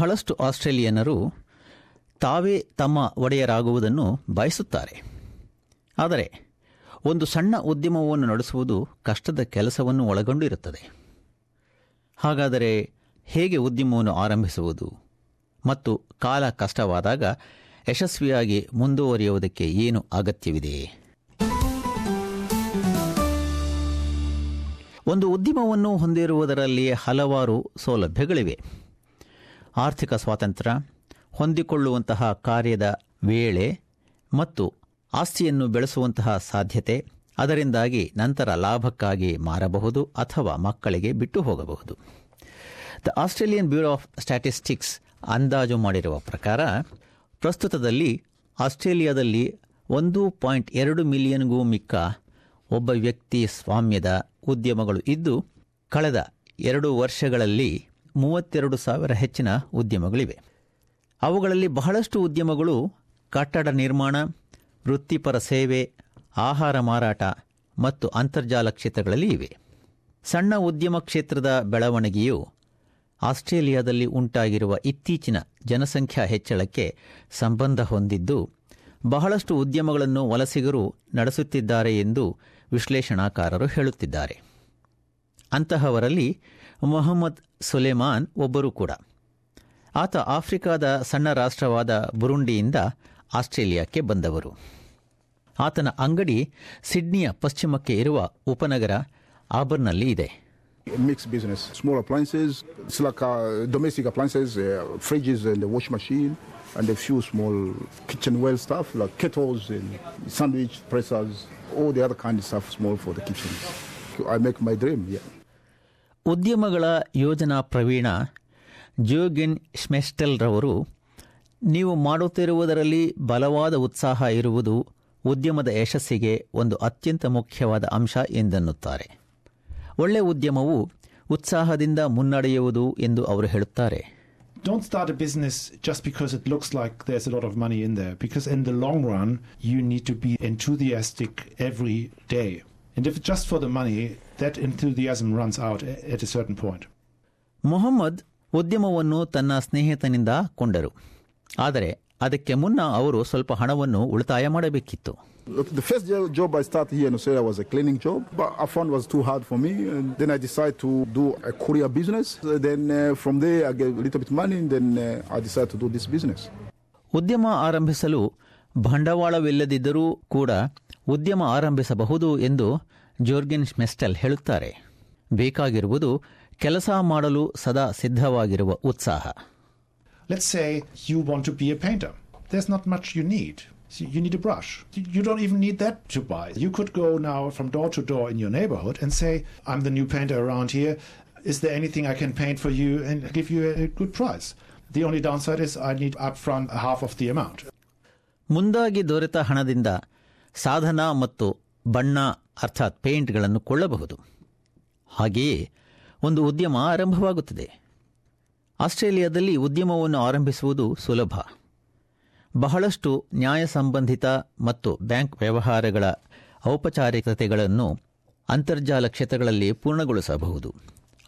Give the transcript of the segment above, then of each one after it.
ಬಹಳಷ್ಟು ಆಸ್ಟ್ರೇಲಿಯನ್ನರು ತಾವೇ ತಮ್ಮ ಒಡೆಯರಾಗುವುದನ್ನು ಬಯಸುತ್ತಾರೆ. ಆದರೆ, ಒಂದು ಸಣ್ಣ ಉದ್ಯಮವನ್ನು ನಡೆಸುವುದು ಕಷ್ಟದ ಕೆಲಸವನ್ನು ಒಳಗೊಂಡಿರುತ್ತದೆ. ಹಾಗಾದರೆ ಹೇಗೆ ಉದ್ಯಮವನ್ನು ಆರಂಭಿಸುವುದು ಮತ್ತು ಕಾಲ ಕಷ್ಟವಾದಾಗ ಯಶಸ್ವಿಯಾಗಿ ಮುಂದುವರಿಯುವುದಕ್ಕೆ ಏನು ಅಗತ್ಯವಿದೆ? ಒಂದು ಉದ್ಯಮವನ್ನು ಹೊಂದಿರುವುದರಲ್ಲಿ ಹಲವಾರು ಸೌಲಭ್ಯಗಳಿವೆ. ಆರ್ಥಿಕ ಸ್ವಾತಂತ್ರ್ಯ, ಹೊಂದಿಕೊಳ್ಳುವಂತಹ ಕಾರ್ಯದ ವೇಳೆ ಮತ್ತು ಆಸ್ತಿಯನ್ನು ಬೆಳೆಸುವಂತಹ ಸಾಧ್ಯತೆ, ಅದರಿಂದಾಗಿ ನಂತರ ಲಾಭಕ್ಕಾಗಿ ಮಾರಬಹುದು ಅಥವಾ ಮಕ್ಕಳಿಗೆ ಬಿಟ್ಟು ಹೋಗಬಹುದು. The Australian bureau of statistics ಅಂದಾಜು ಮಾಡಿರುವ ಪ್ರಕಾರ, ಪ್ರಸ್ತುತದಲ್ಲಿ ಆಸ್ಟ್ರೇಲಿಯಾದಲ್ಲಿ ಒಂದು ಪಾಯಿಂಟ್ ಎರಡು ಮಿಲಿಯನ್ಗೂ ಮಿಕ್ಕ ಒಬ್ಬ ವ್ಯಕ್ತಿ ಸ್ವಾಮ್ಯದ ಉದ್ಯಮಗಳು ಇದ್ದು, ಕಳೆದ ಎರಡು ವರ್ಷಗಳಲ್ಲಿ ಮೂವತ್ತೆರಡು ಸಾವಿರ ಹೆಚ್ಚಿನ ಉದ್ಯಮಗಳಿವೆ. ಅವುಗಳಲ್ಲಿ ಬಹಳಷ್ಟು ಉದ್ಯಮಗಳು ಕಟ್ಟಡ ನಿರ್ಮಾಣ, ವೃತ್ತಿಪರ ಸೇವೆ, ಆಹಾರ ಮಾರಾಟ ಮತ್ತು ಅಂತರ್ಜಾಲ ಕ್ಷೇತ್ರಗಳಲ್ಲಿ ಇವೆ. ಸಣ್ಣ ಉದ್ಯಮ ಕ್ಷೇತ್ರದ ಬೆಳವಣಿಗೆಯು ಆಸ್ಟ್ರೇಲಿಯಾದಲ್ಲಿ ಉಂಟಾಗಿರುವ ಇತ್ತೀಚಿನ ಜನಸಂಖ್ಯಾ ಹೆಚ್ಚಳಕ್ಕೆ ಸಂಬಂಧ ಹೊಂದಿದ್ದು, ಬಹಳಷ್ಟು ಉದ್ಯಮಗಳನ್ನು ವಲಸಿಗರು ನಡೆಸುತ್ತಿದ್ದಾರೆ ಎಂದು ವಿಶ್ಲೇಷಣಾಕಾರರು ಹೇಳುತ್ತಿದ್ದಾರೆ. ಅಂತಹವರಲ್ಲಿ ಮೊಹಮ್ಮದ್ ಸುಲೇಮಾನ್ ಒಬ್ಬರು ಕೂಡ ಆತ ಆಫ್ರಿಕಾದ ಸಣ್ಣ ರಾಷ್ಟ್ರವಾದ ಬುರುಂಡಿಯಿಂದ ಆಸ್ಟ್ರೇಲಿಯಾಕ್ಕೆ ಬಂದವರು ಆತನ ಅಂಗಡಿ ಸಿಡ್ನಿಯ ಪಶ್ಚಿಮಕ್ಕೆ ಇರುವ ಉಪನಗರ ಆಬರ್ನಲ್ಲಿ ಇದೆ mix business. Small appliances, it's like uh, domestic appliances, uh, fridges and the wash machine, and a few small kitchenware stuff like kettles and sandwich pressers, all the other kind of stuff small for the kitchen. I make my dream, yeah. ಉದ್ಯಮಗಳ ಯೋಜನಾ ಪ್ರವೀಣ ಜೋಗಿನ್ ಶ್ಮೆಸ್ಟೆಲ್ ರವರು ನೀವು ಮಾಡುತ್ತಿರುವುದರಲ್ಲಿ ಬಲವಾದ ಉತ್ಸಾಹ ಇರುವುದು ಉದ್ಯಮದ ಯಶಸ್ಸಿಗೆ ಒಂದು ಅತ್ಯಂತ ಮುಖ್ಯವಾದ ಅಂಶ ಎಂದನ್ನುತ್ತಾರೆ ಒಳ್ಳೆ ಉದ್ಯಮವು ಉತ್ಸಾಹದಿಂದ ಮುನ್ನಡೆಯುವುದು ಎಂದು ಅವರು ಹೇಳುತ್ತಾರೆ Don't start a business just because it looks like there's a lot of money in there, because in the long run, you need to be enthusiastic every day. And if it's just for the money, that enthusiasm runs out at a certain point. Mohammed ಉದ್ಯಮವನ್ನು ತನ್ನ ಸ್ನೇಹಿತನಿಂದ ಕೊಂಡರು ಆದರೆ ಅದಕ್ಕೆ ಮುನ್ನ ಅವರು ಸ್ವಲ್ಪ ಹಣವನ್ನು ಉಳಿತಾಯ ಮಾಡಬೇಕಿತ್ತು The first job I started here in Australia was a cleaning job, but I found it was too hard for me. And then I decided to do a courier business. Uh, Then uh, from there, I get a little bit money, and then uh, I decided to do this business. ಉದ್ಯಮ ಆರಂಭಿಸಲು ಬಂಡವಾಳವಿಲ್ಲದಿದ್ದರೂ ಕೂಡ ಉದ್ಯಮ ಆರಂಭಿಸಬಹುದು ಎಂದು ಜೋರ್ಗಿನ್ ಮೆಸ್ಟೆಲ್ ಹೇಳುತ್ತಾರೆ ಬೇಕಾಗಿರುವುದು ಕೆಲಸ ಮಾಡಲು ಸದಾ ಸಿದ್ಧವಾಗಿರುವ ಉತ್ಸಾಹ Let's say you want to be a painter. There's not much you need. You need a brush. You don't even need that to buy. You could go now from door to door in your neighborhood and say, I'm the new painter around here. Is there anything I can paint for you and give you a good price? The only downside is I need upfront half of the amount. ಮುಂದಾಗಿ ದೊರೆತ ಹಣದಿಂದ ಸಾಧನ ಮತ್ತು ಬಣ್ಣ ಅರ್ಥಾತ್ ಪೇಂಟ್ಗಳನ್ನು ಕೊಳ್ಳಬಹುದು. ಹಾಗೆಯೇ ಒಂದು ಉದ್ಯಮ ಆರಂಭವಾಗುತ್ತದೆ. ಆಸ್ಟ್ರೇಲಿಯಾದಲ್ಲಿ ಉದ್ಯಮವನ್ನು ಆರಂಭಿಸುವುದು ಸುಲಭ. ಬಹಳಷ್ಟು ನ್ಯಾಯ ಸಂಬಂಧಿತ ಮತ್ತು ಬ್ಯಾಂಕ್ ವ್ಯವಹಾರಗಳ ಔಪಚಾರಿಕತೆಗಳನ್ನು ಅಂತರ್ಜಾಲ ಕ್ಷೇತ್ರಗಳಲ್ಲಿ ಪೂರ್ಣಗೊಳಿಸಬಹುದು.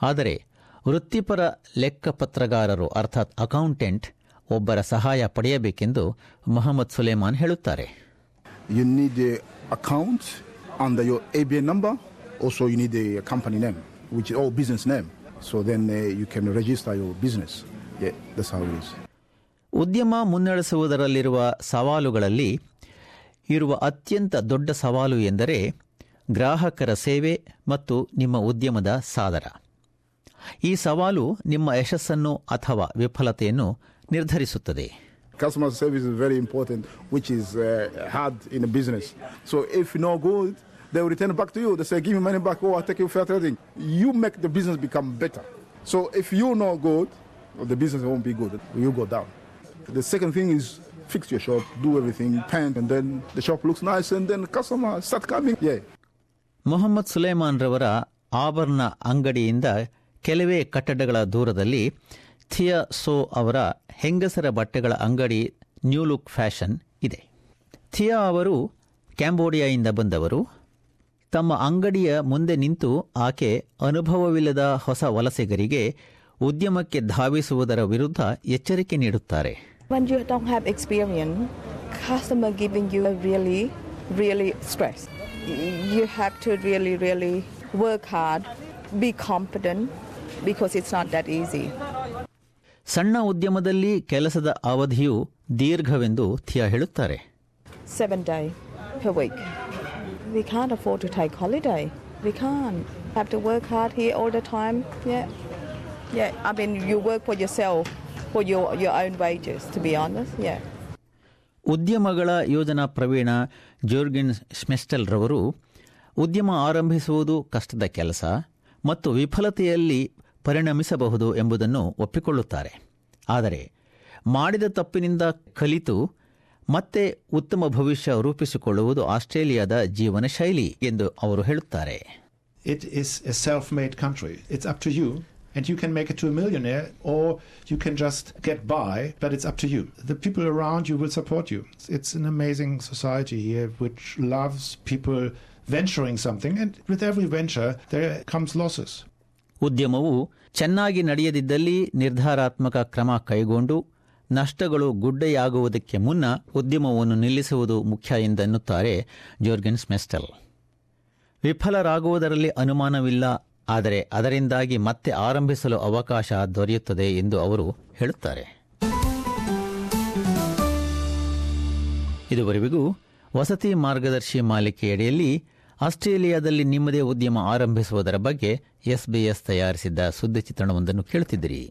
ಆದರೆ ವೃತ್ತಿಪರ ಲೆಕ್ಕಪತ್ರಗಾರರು ಅರ್ಥಾತ್ ಅಕೌಂಟೆಂಟ್ ಒಬ್ಬರ ಸಹಾಯ ಪಡೆಯಬೇಕೆಂದು ಮೊಹಮ್ಮದ್ ಸುಲೇಮಾನ್ ಹೇಳುತ್ತಾರೆ. You need the account under your ABN number. Also, you need the company name, which is all business name. So then uh, you can register your business. Yeah, that's how it is. ಉದ್ಯಮ ಮುನ್ನಡೆಸುವುದರಲ್ಲಿರುವ ಸವಾಲುಗಳಲ್ಲಿ ಇರುವ ಅತ್ಯಂತ ದೊಡ್ಡ ಸವಾಲು ಎಂದರೆ ಗ್ರಾಹಕರ ಸೇವೆ ಮತ್ತು ನಿಮ್ಮ ಉದ್ಯಮದ ಸಾದರ ಈ ಸವಾಲು ನಿಮ್ಮ ಯಶಸ್ಸನ್ನು ಅಥವಾ ವಿಫಲತೆಯನ್ನು ನಿರ್ಧರಿಸುತ್ತದೆ Customer service is very important, which is uh, hard in a business. So if you're not good, they will return it back to you. They say, give me money back, oh, I'll take you fair trading. You make the business become better. So if you're not good, the business won't be good. You go down. The second thing is fix your shop, do everything, paint, and then the shop looks nice, and then customer start coming. Yeah. Mohammed Sulaiman ರವರ ಆಭರಣ ಅಂಗಡಿಯಿಂದ ಕೆಲವೇ ಕಟ್ಟಡಗಳ ದೂರದಲ್ಲಿ ಥಿಯಾ so ಅವರ ಹೆಂಗಸರ ಬಟ್ಟೆಗಳ ಅಂಗಡಿ ನ್ಯೂ ಲುಕ್ ಫ್ಯಾಷನ್ ಇದೆ. ಥಿಯಾ ಅವರು ಕ್ಯಾಂಬೋಡಿಯಾಯಿಂದ ಬಂದವರು. ತಮ್ಮ ಅಂಗಡಿಯ ಮುಂದೆ ನಿಂತು ಆಕೆ ಅನುಭವವಿಲ್ಲದ ಹೊಸ ವಲಸೆಗರಿಗೆ ಉದ್ಯಮಕ್ಕೆ ಧಾವಿಸುವುದರ ವಿರುದ್ಧ ಎಚ್ಚರಿಕೆ ನೀಡುತ್ತಾರೆ. Manju Tom have experience ಖಾಸಮಾಗಿ being you are really really you have to really really work hard be confident because is not that easy ಸಣ್ಣ ಉದ್ಯಮದಲ್ಲಿ ಕೆಲಸದ ಅವಧಿಯು ದೀರ್ಘವೆಂದು ಥಿಯಾ ಹೇಳುತ್ತಾರೆ Seven day per week. We can't afford to take holiday. We can't. Have to work hard here all the time. Yeah. Yeah. I mean, you work for yourself, for your, your own wages, to be honest. Yeah. ಉದ್ಯಮಗಳ ಯೋಜನಾ ಪ್ರವೀಣ ಜೋರ್ಗಿನ್ ಸ್ಮೆಸ್ಟಲ್ ರವರು ಉದ್ಯಮ ಆರಂಭಿಸುವುದು ಕಷ್ಟದ ಕೆಲಸ ಮತ್ತು ವಿಫಲತೆಯಲ್ಲಿ ಪರಿಣಮಿಸಬಹುದು ಎಂಬುದನ್ನು ಒಪ್ಪಿಕೊಳ್ಳುತ್ತಾರೆ ಆದರೆ ಮಾಡಿದ ತಪ್ಪಿನಿಂದ ಕಲಿತು ಮತ್ತೆ ಉತ್ತಮ ಭವಿಷ್ಯ ರೂಪಿಸಿಕೊಳ್ಳುವುದು ಆಸ್ಟ್ರೇಲಿಯಾದ ಜೀವನ ಶೈಲಿ ಎಂದು ಅವರು ಹೇಳುತ್ತಾರೆ It is a self made country. It's up to you. And you can make it to a millionaire or you can just get by, but it's up to you. The people around you will support you. It's an amazing society here which loves people venturing something, and with every venture, there comes losses. ಉದ್ಯಮವು ಚೆನ್ನಾಗಿ ನಡೆಯದಿದ್ದಲ್ಲಿ ನಿರ್ಧಾರಾತ್ಮಕ ಕ್ರಮ ಕೈಗೊಂಡು ನಷ್ಟಗಳು ಗುಡ್ಡೆಯಾಗುವುದಕ್ಕೆ ಮುನ್ನ ಉದ್ಯಮವನ್ನು ನಿಲ್ಲಿಸುವುದು ಮುಖ್ಯ ಎಂದೆನ್ನುತ್ತಾರೆ ಜೋರ್ಗೆನ್ ಸ್ಮೆಸ್ಟಲ್ ವಿಫಲರಾಗುವುದರಲ್ಲಿ ಅನುಮಾನವಿಲ್ಲ, ಆದರೆ ಅದರಿಂದಾಗಿ ಮತ್ತೆ ಆರಂಭಿಸಲು ಅವಕಾಶ ದೊರೆಯುತ್ತದೆ ಎಂದು ಅವರು ಹೇಳುತ್ತಾರೆ. ಇದುವರೆಗೂ ವಸತಿ ಮಾರ್ಗದರ್ಶಿ ಮಾಲಿಕೆಯಡಿಯಲ್ಲಿ ಆಸ್ಟ್ರೇಲಿಯಾದಲ್ಲಿ ನಿಮ್ಮದೇ ಉದ್ಯಮ ಆರಂಭಿಸುವುದರ ಬಗ್ಗೆ ಎಸ್ಬಿಎಸ್ ತಯಾರಿಸಿದ್ದ ಸುದ್ದಿ ಚಿತ್ರಣವೊಂದನ್ನು ಕೇಳುತ್ತಿದ್ದಿರಿ